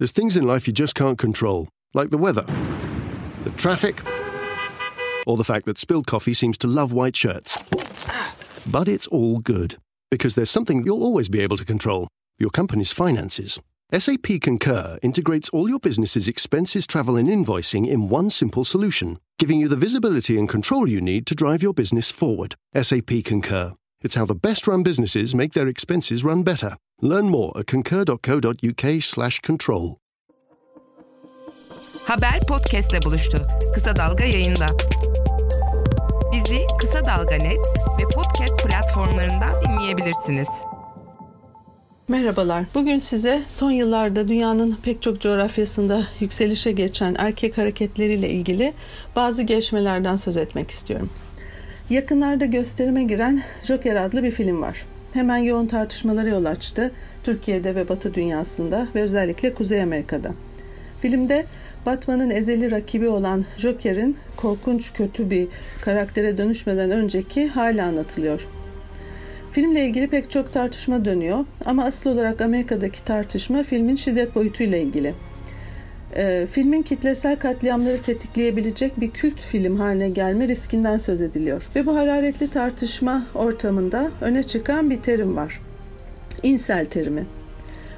There's things in life you just can't control, like the weather, the traffic, or the fact that spilled coffee seems to love white shirts. But it's all good, because there's something you'll always be able to control your company's finances. SAP Concur integrates all your business's expenses, travel, and invoicing in one simple solution, giving you the visibility and control you need to drive your business forward. SAP Concur. It's how the best run businesses make their expenses run better. Learn more at concur.co.uk/slash control. Haber podcastle buluştu. Kısa Dalga yayında. Bizi Kısa Dalga Net ve podcast platformlarından dinleyebilirsiniz. Merhabalar. Bugün size son yıllarda dünyanın pek çok coğrafyasında yükselişe geçen erkek hareketleriyle ilgili bazı gelişmelerden söz etmek istiyorum. Yakınlarda gösterime giren Joker adlı bir film var. Hemen yoğun tartışmalara yol açtı Türkiye'de ve Batı dünyasında ve özellikle Kuzey Amerika'da. Filmde Batman'ın ezeli rakibi olan Joker'in korkunç kötü bir karaktere dönüşmeden önceki hali anlatılıyor. Filmle ilgili pek çok tartışma dönüyor ama asıl olarak Amerika'daki tartışma filmin şiddet boyutuyla ilgili. E, filmin kitlesel katliamları tetikleyebilecek bir kült film haline gelme riskinden söz ediliyor. Ve bu hararetli tartışma ortamında öne çıkan bir terim var. İnsel terimi.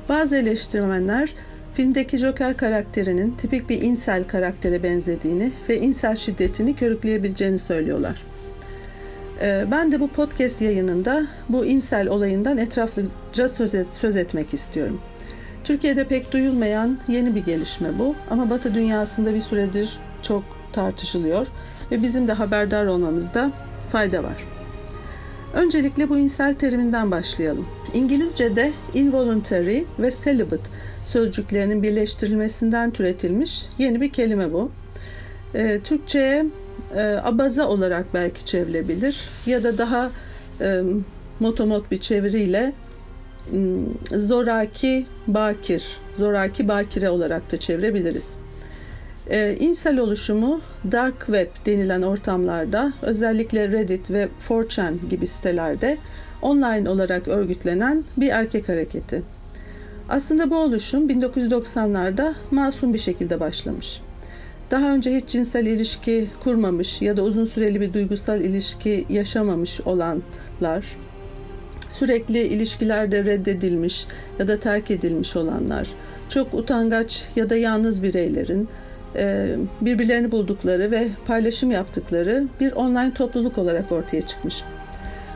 Bazı eleştirmenler filmdeki Joker karakterinin tipik bir insel karaktere benzediğini ve insel şiddetini körükleyebileceğini söylüyorlar. Ee, ben de bu podcast yayınında bu insel olayından etraflıca söz, et, söz etmek istiyorum. Türkiye'de pek duyulmayan yeni bir gelişme bu ama Batı dünyasında bir süredir çok tartışılıyor ve bizim de haberdar olmamızda fayda var. Öncelikle bu insel teriminden başlayalım. İngilizce'de involuntary ve celibate sözcüklerinin birleştirilmesinden türetilmiş yeni bir kelime bu. E, Türkçe'ye e, abaza olarak belki çevrilebilir ya da daha e, motomot bir çeviriyle zoraki bakir, zoraki bakire olarak da çevirebiliriz. Ee, insel oluşumu dark web denilen ortamlarda özellikle Reddit ve 4chan gibi sitelerde online olarak örgütlenen bir erkek hareketi. Aslında bu oluşum 1990'larda masum bir şekilde başlamış. Daha önce hiç cinsel ilişki kurmamış ya da uzun süreli bir duygusal ilişki yaşamamış olanlar, sürekli ilişkilerde reddedilmiş ya da terk edilmiş olanlar, çok utangaç ya da yalnız bireylerin e, birbirlerini buldukları ve paylaşım yaptıkları bir online topluluk olarak ortaya çıkmış.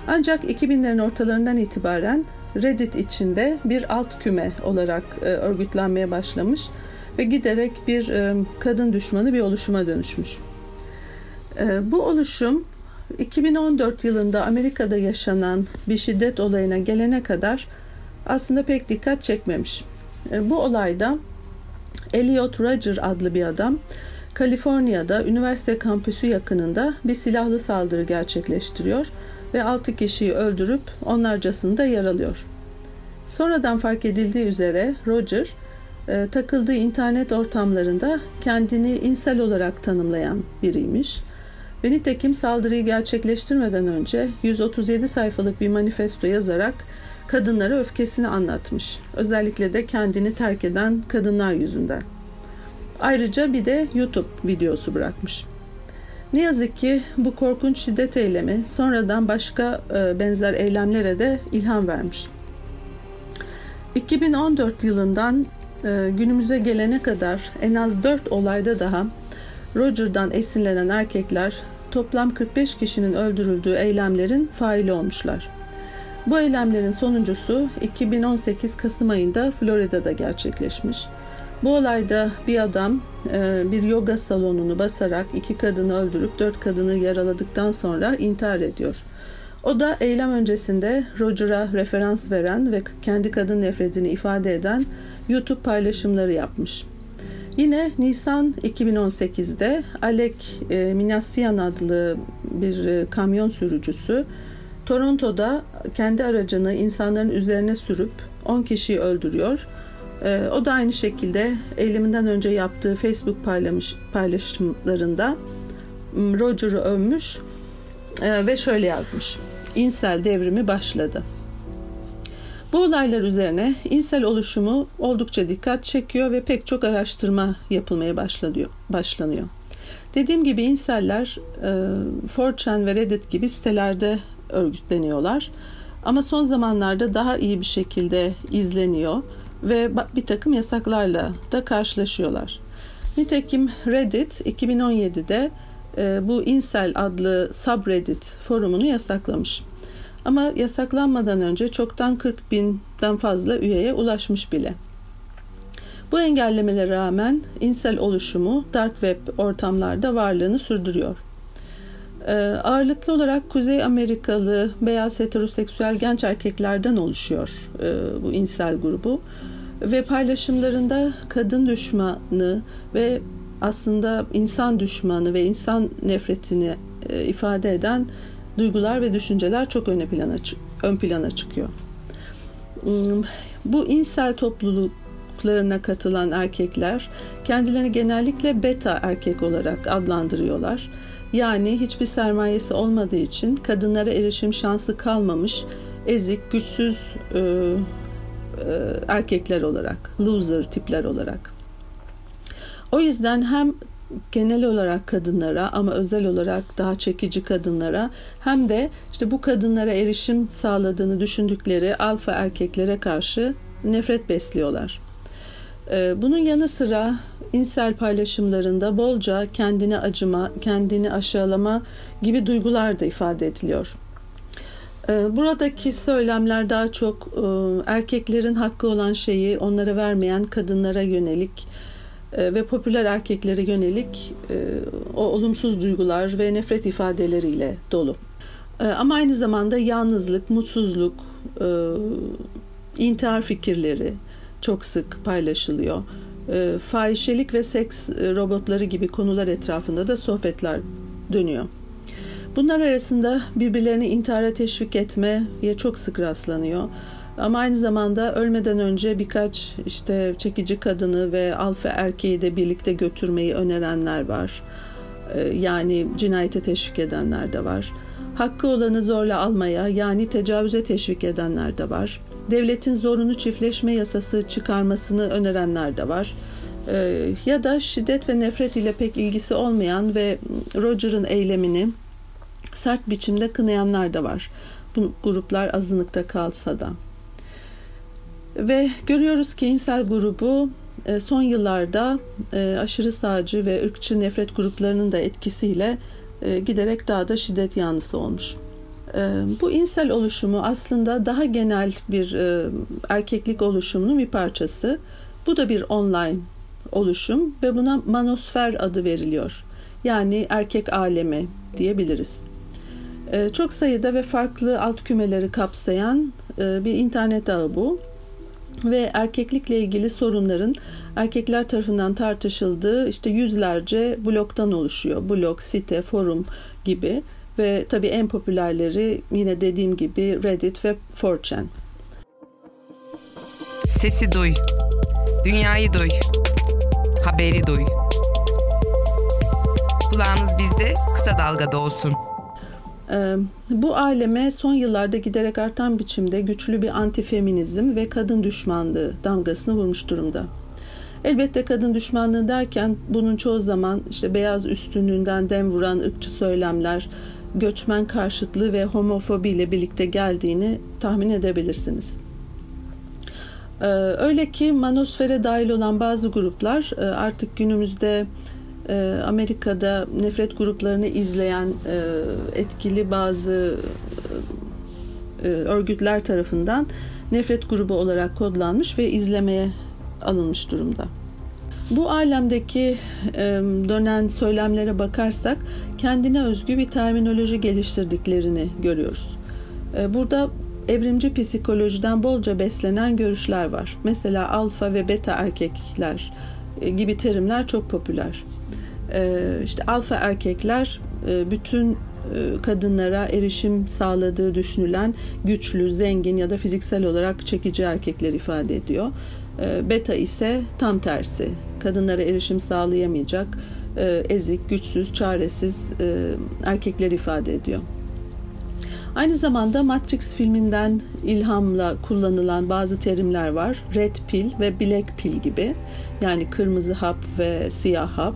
Ancak 2000'lerin ortalarından itibaren Reddit içinde bir alt küme olarak e, örgütlenmeye başlamış ve giderek bir e, kadın düşmanı bir oluşuma dönüşmüş. Bu oluşum 2014 yılında Amerika'da yaşanan bir şiddet olayına gelene kadar aslında pek dikkat çekmemiş. Bu olayda Elliot Roger adlı bir adam Kaliforniya'da üniversite kampüsü yakınında bir silahlı saldırı gerçekleştiriyor ve 6 kişiyi öldürüp onlarcasını da yaralıyor. Sonradan fark edildiği üzere Roger e, takıldığı internet ortamlarında kendini insel olarak tanımlayan biriymiş. Ve nitekim saldırıyı gerçekleştirmeden önce 137 sayfalık bir manifesto yazarak kadınlara öfkesini anlatmış. Özellikle de kendini terk eden kadınlar yüzünden. Ayrıca bir de YouTube videosu bırakmış. Ne yazık ki bu korkunç şiddet eylemi sonradan başka e, benzer eylemlere de ilham vermiş. 2014 yılından e, günümüze gelene kadar en az 4 olayda daha Roger'dan esinlenen erkekler toplam 45 kişinin öldürüldüğü eylemlerin faili olmuşlar. Bu eylemlerin sonuncusu 2018 Kasım ayında Florida'da gerçekleşmiş. Bu olayda bir adam e, bir yoga salonunu basarak iki kadını öldürüp dört kadını yaraladıktan sonra intihar ediyor. O da eylem öncesinde Roger'a referans veren ve kendi kadın nefretini ifade eden YouTube paylaşımları yapmış. Yine Nisan 2018'de Alek e, Minasyan adlı bir e, kamyon sürücüsü Toronto'da kendi aracını insanların üzerine sürüp 10 kişiyi öldürüyor. E, o da aynı şekilde eyleminden önce yaptığı Facebook paylamış, paylaşımlarında Roger'ı övmüş ve şöyle yazmış. İnsel devrimi başladı. Bu olaylar üzerine insel oluşumu oldukça dikkat çekiyor ve pek çok araştırma yapılmaya başlanıyor. Dediğim gibi inseller e, 4chan ve Reddit gibi sitelerde örgütleniyorlar. Ama son zamanlarda daha iyi bir şekilde izleniyor ve bir takım yasaklarla da karşılaşıyorlar. Nitekim Reddit 2017'de e, bu Insel adlı subreddit forumunu yasaklamış. Ama yasaklanmadan önce çoktan 40 binden fazla üyeye ulaşmış bile. Bu engellemelere rağmen insel oluşumu dark web ortamlarda varlığını sürdürüyor. Ee, ağırlıklı olarak Kuzey Amerikalı beyaz heteroseksüel genç erkeklerden oluşuyor e, bu insel grubu ve paylaşımlarında kadın düşmanı ve aslında insan düşmanı ve insan nefretini e, ifade eden duygular ve düşünceler çok ön plana ön plana çıkıyor. Hmm, bu insel topluluklarına katılan erkekler kendilerini genellikle beta erkek olarak adlandırıyorlar. Yani hiçbir sermayesi olmadığı için kadınlara erişim şansı kalmamış, ezik, güçsüz e, e, erkekler olarak, loser tipler olarak. O yüzden hem genel olarak kadınlara ama özel olarak daha çekici kadınlara hem de işte bu kadınlara erişim sağladığını düşündükleri alfa erkeklere karşı nefret besliyorlar. Ee, bunun yanı sıra insel paylaşımlarında bolca kendini acıma, kendini aşağılama gibi duygular da ifade ediliyor. Ee, buradaki söylemler daha çok e, erkeklerin hakkı olan şeyi onlara vermeyen kadınlara yönelik ve popüler erkeklere yönelik e, o olumsuz duygular ve nefret ifadeleriyle dolu. E, ama aynı zamanda yalnızlık, mutsuzluk, intihar fikirleri çok sık paylaşılıyor. Fahişelik ve seks robotları gibi konular etrafında da sohbetler dönüyor. Bunlar arasında birbirlerini intihara teşvik etmeye çok sık rastlanıyor. Ama aynı zamanda ölmeden önce birkaç işte çekici kadını ve alfa erkeği de birlikte götürmeyi önerenler var. Ee, yani cinayete teşvik edenler de var. Hakkı olanı zorla almaya yani tecavüze teşvik edenler de var. Devletin zorunlu çiftleşme yasası çıkarmasını önerenler de var. Ee, ya da şiddet ve nefret ile pek ilgisi olmayan ve Roger'ın eylemini sert biçimde kınayanlar da var. Bu gruplar azınlıkta kalsa da. Ve görüyoruz ki insel grubu e, son yıllarda e, aşırı sağcı ve ırkçı nefret gruplarının da etkisiyle e, giderek daha da şiddet yanlısı olmuş. Bu insel oluşumu aslında daha genel bir erkeklik oluşumunun bir parçası. Bu da bir online oluşum ve buna manosfer adı veriliyor. Yani erkek alemi diyebiliriz. Çok sayıda ve farklı alt kümeleri kapsayan bir internet ağı bu ve erkeklikle ilgili sorunların erkekler tarafından tartışıldığı işte yüzlerce bloktan oluşuyor. Blog, site, forum gibi ve tabii en popülerleri yine dediğim gibi Reddit ve 4chan. Sesi duy. Dünyayı duy. Haberi duy. Kulağınız bizde kısa dalgada olsun. Bu aleme son yıllarda giderek artan biçimde güçlü bir antifeminizm ve kadın düşmanlığı damgasını vurmuş durumda. Elbette kadın düşmanlığı derken bunun çoğu zaman işte beyaz üstünlüğünden dem vuran ırkçı söylemler, göçmen karşıtlığı ve homofobi ile birlikte geldiğini tahmin edebilirsiniz. Öyle ki manosfere dahil olan bazı gruplar artık günümüzde e, Amerika'da nefret gruplarını izleyen e, etkili bazı e, örgütler tarafından nefret grubu olarak kodlanmış ve izlemeye alınmış durumda. Bu alemdeki e, dönen söylemlere bakarsak kendine özgü bir terminoloji geliştirdiklerini görüyoruz. E, burada evrimci psikolojiden bolca beslenen görüşler var. Mesela alfa ve beta erkekler e, gibi terimler çok popüler. Ee, işte alfa erkekler e, bütün e, kadınlara erişim sağladığı düşünülen güçlü, zengin ya da fiziksel olarak çekici erkekler ifade ediyor. Ee, beta ise tam tersi. Kadınlara erişim sağlayamayacak, e, ezik, güçsüz, çaresiz erkekler ifade ediyor. Aynı zamanda Matrix filminden ilhamla kullanılan bazı terimler var. Red pill ve black pill gibi. Yani kırmızı hap ve siyah hap.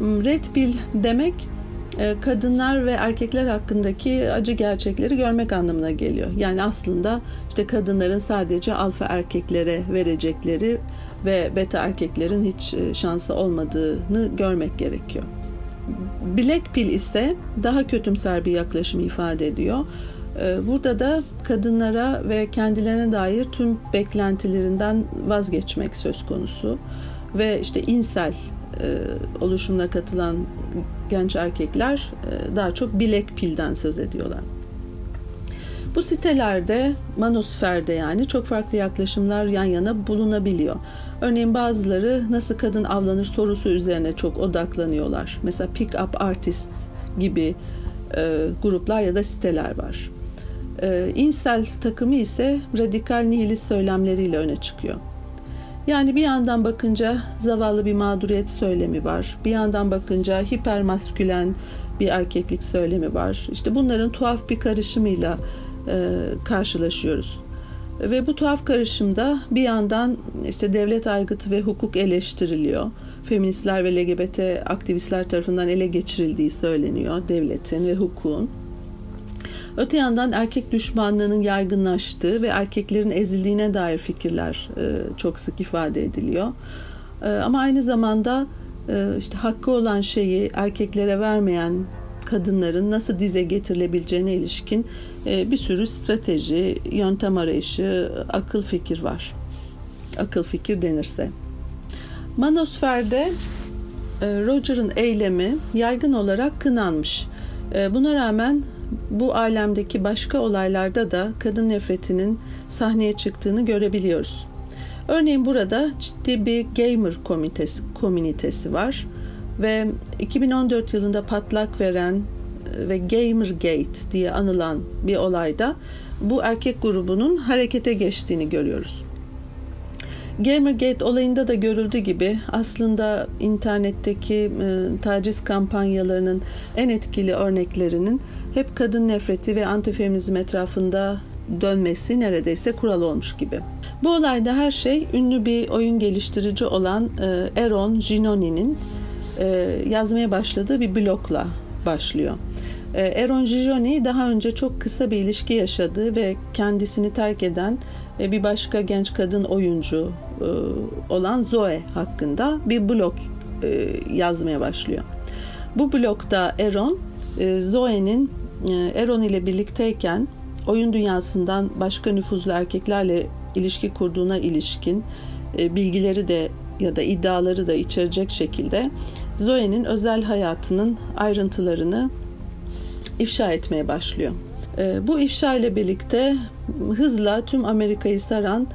Red pill demek e, kadınlar ve erkekler hakkındaki acı gerçekleri görmek anlamına geliyor. Yani aslında işte kadınların sadece alfa erkeklere verecekleri ve beta erkeklerin hiç e, şansı olmadığını görmek gerekiyor. Black pill ise daha kötümser bir yaklaşım ifade ediyor. E, burada da kadınlara ve kendilerine dair tüm beklentilerinden vazgeçmek söz konusu ve işte insel oluşumuna katılan genç erkekler e, daha çok bilek pilden söz ediyorlar. Bu sitelerde, manosferde yani çok farklı yaklaşımlar yan yana bulunabiliyor. Örneğin bazıları nasıl kadın avlanır sorusu üzerine çok odaklanıyorlar. Mesela Pick Up Artist gibi e, gruplar ya da siteler var. E, insel takımı ise radikal nihilist söylemleriyle öne çıkıyor. Yani bir yandan bakınca zavallı bir mağduriyet söylemi var. Bir yandan bakınca hipermaskülen bir erkeklik söylemi var. İşte bunların tuhaf bir karışımıyla e, karşılaşıyoruz. Ve bu tuhaf karışımda bir yandan işte devlet aygıtı ve hukuk eleştiriliyor. Feministler ve LGBT aktivistler tarafından ele geçirildiği söyleniyor devletin ve hukukun. Öte yandan erkek düşmanlığının yaygınlaştığı ve erkeklerin ezildiğine dair fikirler e, çok sık ifade ediliyor. E, ama aynı zamanda e, işte hakkı olan şeyi erkeklere vermeyen kadınların nasıl dize getirilebileceğine ilişkin bir sürü strateji, yöntem arayışı, akıl fikir var. Akıl fikir denirse. Manosfer'de Roger'ın eylemi yaygın olarak kınanmış. Buna rağmen bu alemdeki başka olaylarda da kadın nefretinin sahneye çıktığını görebiliyoruz. Örneğin burada ciddi bir gamer komitesi, komünitesi var ve 2014 yılında patlak veren e, ve Gamergate diye anılan bir olayda bu erkek grubunun harekete geçtiğini görüyoruz. Gamergate olayında da görüldüğü gibi aslında internetteki e, taciz kampanyalarının en etkili örneklerinin hep kadın nefreti ve antifeminizm etrafında dönmesi neredeyse kural olmuş gibi. Bu olayda her şey ünlü bir oyun geliştirici olan e, Aaron Ginoni'nin e, yazmaya başladığı bir blokla başlıyor. E, Aaron Gijoni daha önce çok kısa bir ilişki yaşadığı ve kendisini terk eden bir başka genç kadın oyuncu olan Zoe hakkında bir blog yazmaya başlıyor. Bu blokta Aaron e, Zoe'nin Eron ile birlikteyken oyun dünyasından başka nüfuzlu erkeklerle ilişki kurduğuna ilişkin bilgileri de ya da iddiaları da içerecek şekilde Zoe'nin özel hayatının ayrıntılarını ifşa etmeye başlıyor. Bu ifşa ile birlikte hızla tüm Amerika'yı saran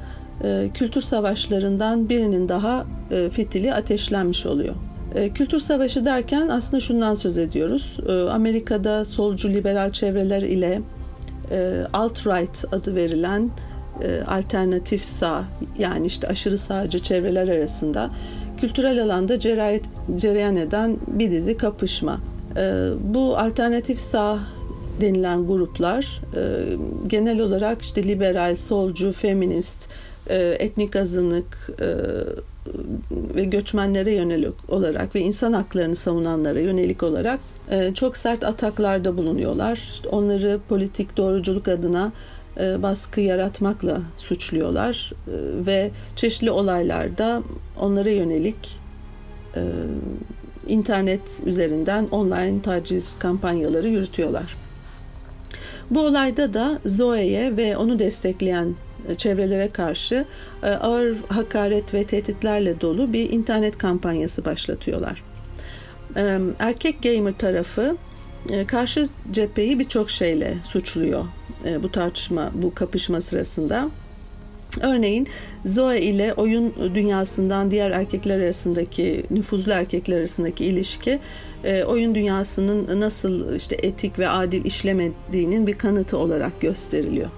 kültür savaşlarından birinin daha fitili ateşlenmiş oluyor. E, kültür savaşı derken aslında şundan söz ediyoruz. E, Amerika'da solcu liberal çevreler ile e, alt-right adı verilen alternatif sağ yani işte aşırı sağcı çevreler arasında kültürel alanda cerayet, cereyan eden bir dizi kapışma. Bu alternatif sağ denilen gruplar genel olarak işte liberal, solcu, feminist, etnik azınlık, ve göçmenlere yönelik olarak ve insan haklarını savunanlara yönelik olarak e, çok sert ataklarda bulunuyorlar. onları politik doğruculuk adına e, baskı yaratmakla suçluyorlar e, ve çeşitli olaylarda onlara yönelik internet üzerinden online taciz kampanyaları yürütüyorlar. Bu olayda da Zoe'ye ve onu destekleyen çevrelere karşı e, ağır hakaret ve tehditlerle dolu bir internet kampanyası başlatıyorlar. E, erkek gamer tarafı e, karşı cepheyi birçok şeyle suçluyor bu tartışma, bu kapışma sırasında. Örneğin Zoe ile oyun dünyasından diğer erkekler arasındaki nüfuzlu erkekler arasındaki ilişki oyun dünyasının nasıl işte etik ve adil işlemediğinin bir kanıtı olarak gösteriliyor.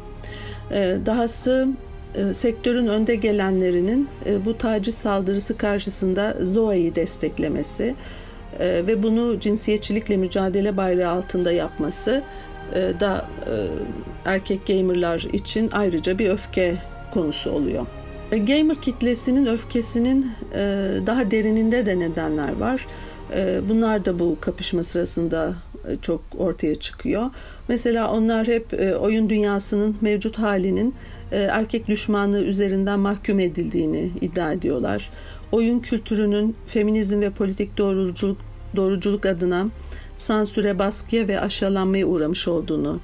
Ee, dahası e, sektörün önde gelenlerinin e, bu taciz saldırısı karşısında Zoe'yi desteklemesi e, ve bunu cinsiyetçilikle mücadele bayrağı altında yapması da erkek gamerlar için ayrıca bir öfke konusu oluyor. Gamer kitlesinin öfkesinin daha derininde de nedenler var. Bunlar da bu kapışma sırasında çok ortaya çıkıyor. Mesela onlar hep oyun dünyasının mevcut halinin erkek düşmanlığı üzerinden mahkum edildiğini iddia ediyorlar. Oyun kültürünün feminizm ve politik doğruculuk, doğruculuk adına sansüre, baskıya ve aşağılanmaya uğramış olduğunu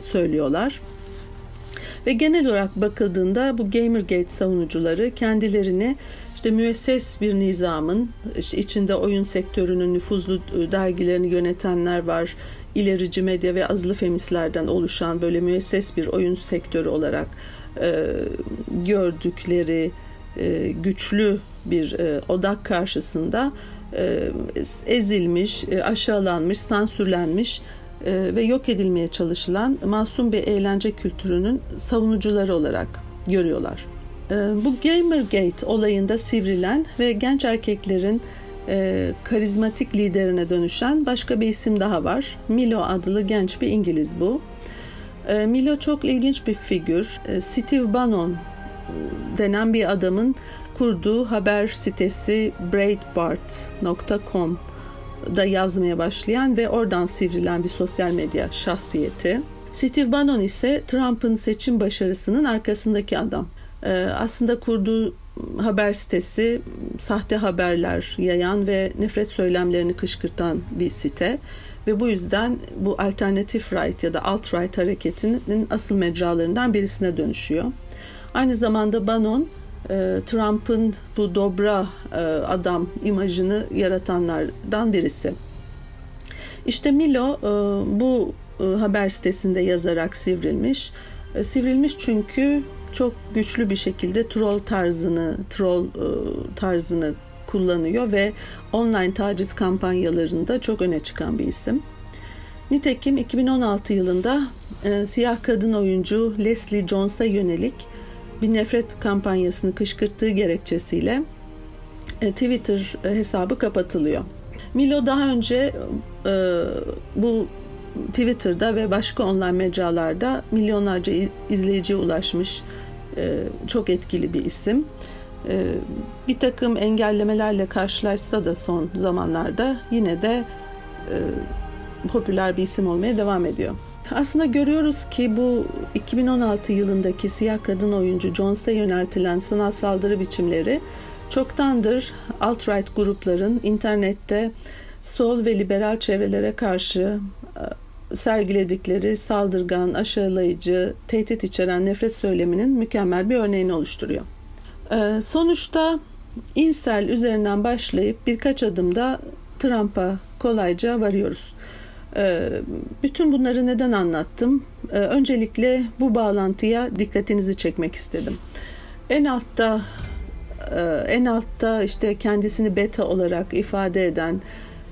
söylüyorlar. Ve genel olarak bakıldığında bu Gamergate savunucuları kendilerini işte müesses bir nizamın işte içinde oyun sektörünün nüfuzlu dergilerini yönetenler var, ilerici medya ve azılı feministlerden oluşan böyle müesses bir oyun sektörü olarak e, gördükleri e, güçlü bir e, odak karşısında e, ezilmiş, e, aşağılanmış, sansürlenmiş e, ve yok edilmeye çalışılan masum bir eğlence kültürünün savunucuları olarak görüyorlar. E, bu Gamergate olayında sivrilen ve genç erkeklerin e, karizmatik liderine dönüşen başka bir isim daha var. Milo adlı genç bir İngiliz bu. Milo çok ilginç bir figür. Steve Bannon denen bir adamın kurduğu haber sitesi Breitbart.com da yazmaya başlayan ve oradan sivrilen bir sosyal medya şahsiyeti. Steve Bannon ise Trump'ın seçim başarısının arkasındaki adam. Ee, aslında kurduğu haber sitesi sahte haberler yayan ve nefret söylemlerini kışkırtan bir site ve bu yüzden bu alternatif right ya da alt-right hareketinin asıl mecralarından birisine dönüşüyor. Aynı zamanda Bannon Trump'ın bu dobra e, adam imajını yaratanlardan birisi. İşte Milo e, bu haber sitesinde yazarak sivrilmiş. Sivrilmiş çünkü çok güçlü bir şekilde troll tarzını, troll tarzını kullanıyor ve online taciz kampanyalarında çok öne çıkan bir isim. Nitekim 2016 yılında siyah kadın oyuncu Leslie Jones'a yönelik bir nefret kampanyasını kışkırttığı gerekçesiyle e, Twitter hesabı kapatılıyor. Milo daha önce e, bu Twitter'da ve başka online mecralarda milyonlarca izleyiciye ulaşmış e, çok etkili bir isim. Bir takım engellemelerle karşılaşsa da son zamanlarda yine de popüler bir isim olmaya devam ediyor. Aslında görüyoruz ki bu 2016 yılındaki siyah kadın oyuncu Jones'a yöneltilen sanal saldırı biçimleri çoktandır alt-right grupların internette sol ve liberal çevrelere karşı e, sergiledikleri saldırgan, aşağılayıcı, tehdit içeren nefret söyleminin mükemmel bir örneğini oluşturuyor. E, sonuçta insel üzerinden başlayıp birkaç adımda Trump'a kolayca varıyoruz. Ee, bütün bunları neden anlattım? Ee, öncelikle bu bağlantıya dikkatinizi çekmek istedim. En altta e, en altta işte kendisini beta olarak ifade eden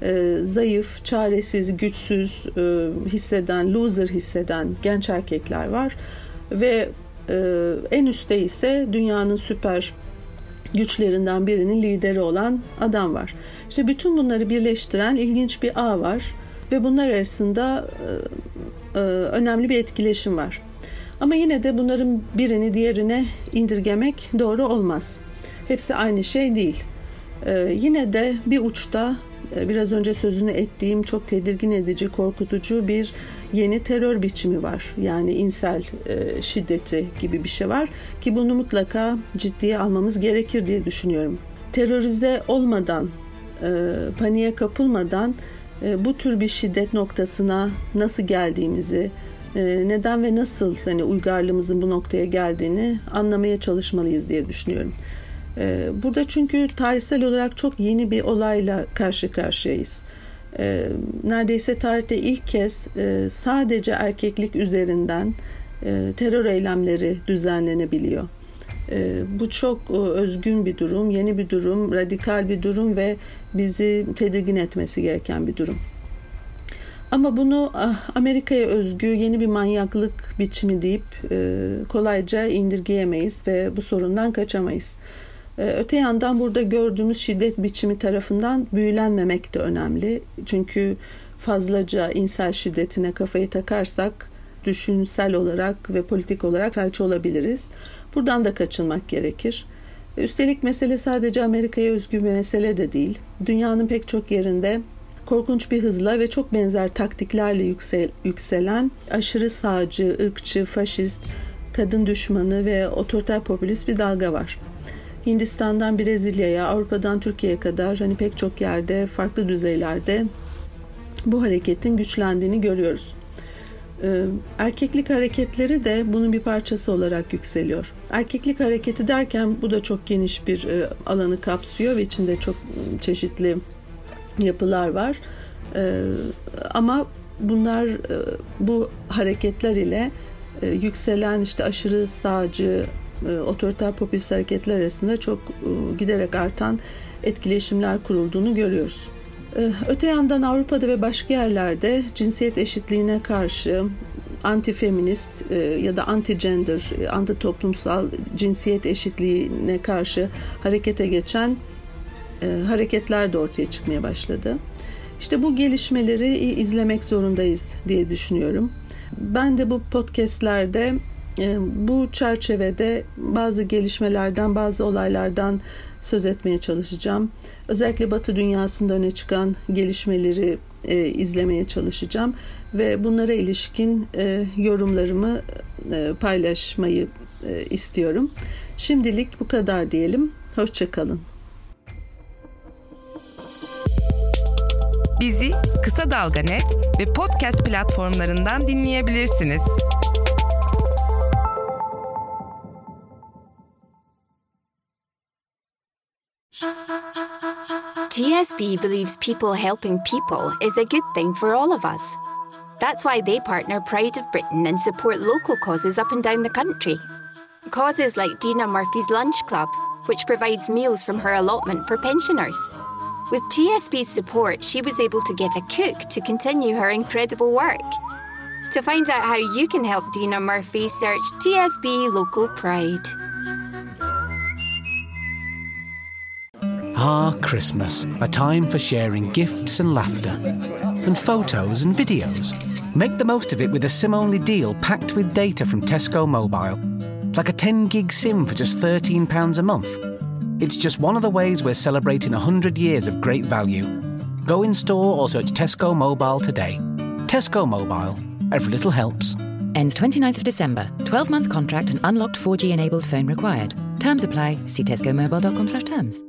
e, zayıf, çaresiz, güçsüz e, hisseden, loser hisseden genç erkekler var ve en üstte ise dünyanın süper güçlerinden birinin lideri olan adam var. İşte bütün bunları birleştiren ilginç bir ağ var ve bunlar arasında e, e, önemli bir etkileşim var. Ama yine de bunların birini diğerine indirgemek doğru olmaz. Hepsi aynı şey değil. E, yine de bir uçta biraz önce sözünü ettiğim çok tedirgin edici, korkutucu bir yeni terör biçimi var. Yani insel şiddeti gibi bir şey var ki bunu mutlaka ciddiye almamız gerekir diye düşünüyorum. Terörize olmadan, paniğe kapılmadan e, bu tür bir şiddet noktasına nasıl geldiğimizi, e, neden ve nasıl hani uygarlığımızın bu noktaya geldiğini anlamaya çalışmalıyız diye düşünüyorum. E, burada çünkü tarihsel olarak çok yeni bir olayla karşı karşıyayız. Neredeyse tarihte ilk kez sadece erkeklik üzerinden terör eylemleri düzenlenebiliyor. Bu çok özgün bir durum, yeni bir durum, radikal bir durum ve bizi tedirgin etmesi gereken bir durum. Ama bunu ah, Amerika'ya özgü yeni bir manyaklık biçimi deyip e, kolayca indirgeyemeyiz ve bu sorundan kaçamayız. E, öte yandan burada gördüğümüz şiddet biçimi tarafından büyülenmemek de önemli. Çünkü fazlaca insel şiddetine kafayı takarsak düşünsel olarak ve politik olarak felç olabiliriz. Buradan da kaçınmak gerekir. Üstelik mesele sadece Amerika'ya özgü bir mesele de değil. Dünyanın pek çok yerinde korkunç bir hızla ve çok benzer taktiklerle yüksel, yükselen aşırı sağcı, ırkçı, faşist, kadın düşmanı ve otoriter popülist bir dalga var. Hindistan'dan Brezilya'ya, Avrupa'dan Türkiye'ye kadar hani pek çok yerde, farklı düzeylerde bu hareketin güçlendiğini görüyoruz. Ee, erkeklik hareketleri de bunun bir parçası olarak yükseliyor. Erkeklik hareketi derken bu da çok geniş bir e, alanı kapsıyor ve içinde çok çeşitli yapılar var. Ee, ama bunlar e, bu hareketler ile e, yükselen işte aşırı sağcı otoriter popülist hareketler arasında çok giderek artan etkileşimler kurulduğunu görüyoruz. Ee, öte yandan Avrupa'da ve başka yerlerde cinsiyet eşitliğine karşı anti-feminist e, ya da anti-gender, e, anti-toplumsal cinsiyet eşitliğine karşı harekete geçen hareketler de ortaya çıkmaya başladı. İşte bu gelişmeleri izlemek zorundayız diye düşünüyorum. Ben de bu podcastlerde bu çerçevede bazı gelişmelerden, bazı olaylardan söz etmeye çalışacağım. Özellikle Batı dünyasında öne çıkan gelişmeleri e, izlemeye çalışacağım ve bunlara ilişkin e, yorumlarımı e, paylaşmayı e, istiyorum. Şimdilik bu kadar diyelim. Hoşçakalın. Bizi Kısa Dalga ve podcast platformlarından dinleyebilirsiniz. TSB believes people helping people is a good thing for all of us. That's why they partner Pride of Britain and support local causes up and down the country. Causes like Dina Murphy's Lunch Club, which provides meals from her allotment for pensioners. With TSB's support, she was able to get a cook to continue her incredible work. To find out how you can help Dina Murphy, search TSB Local Pride. Ah, Christmas, a time for sharing gifts and laughter, and photos and videos. Make the most of it with a SIM only deal packed with data from Tesco Mobile. Like a 10 gig SIM for just £13 a month. It's just one of the ways we're celebrating 100 years of great value. Go in store or search Tesco Mobile today. Tesco Mobile. Every little helps. Ends 29th of December. 12 month contract and unlocked 4G enabled phone required. Terms apply. See tescomobile.com slash terms.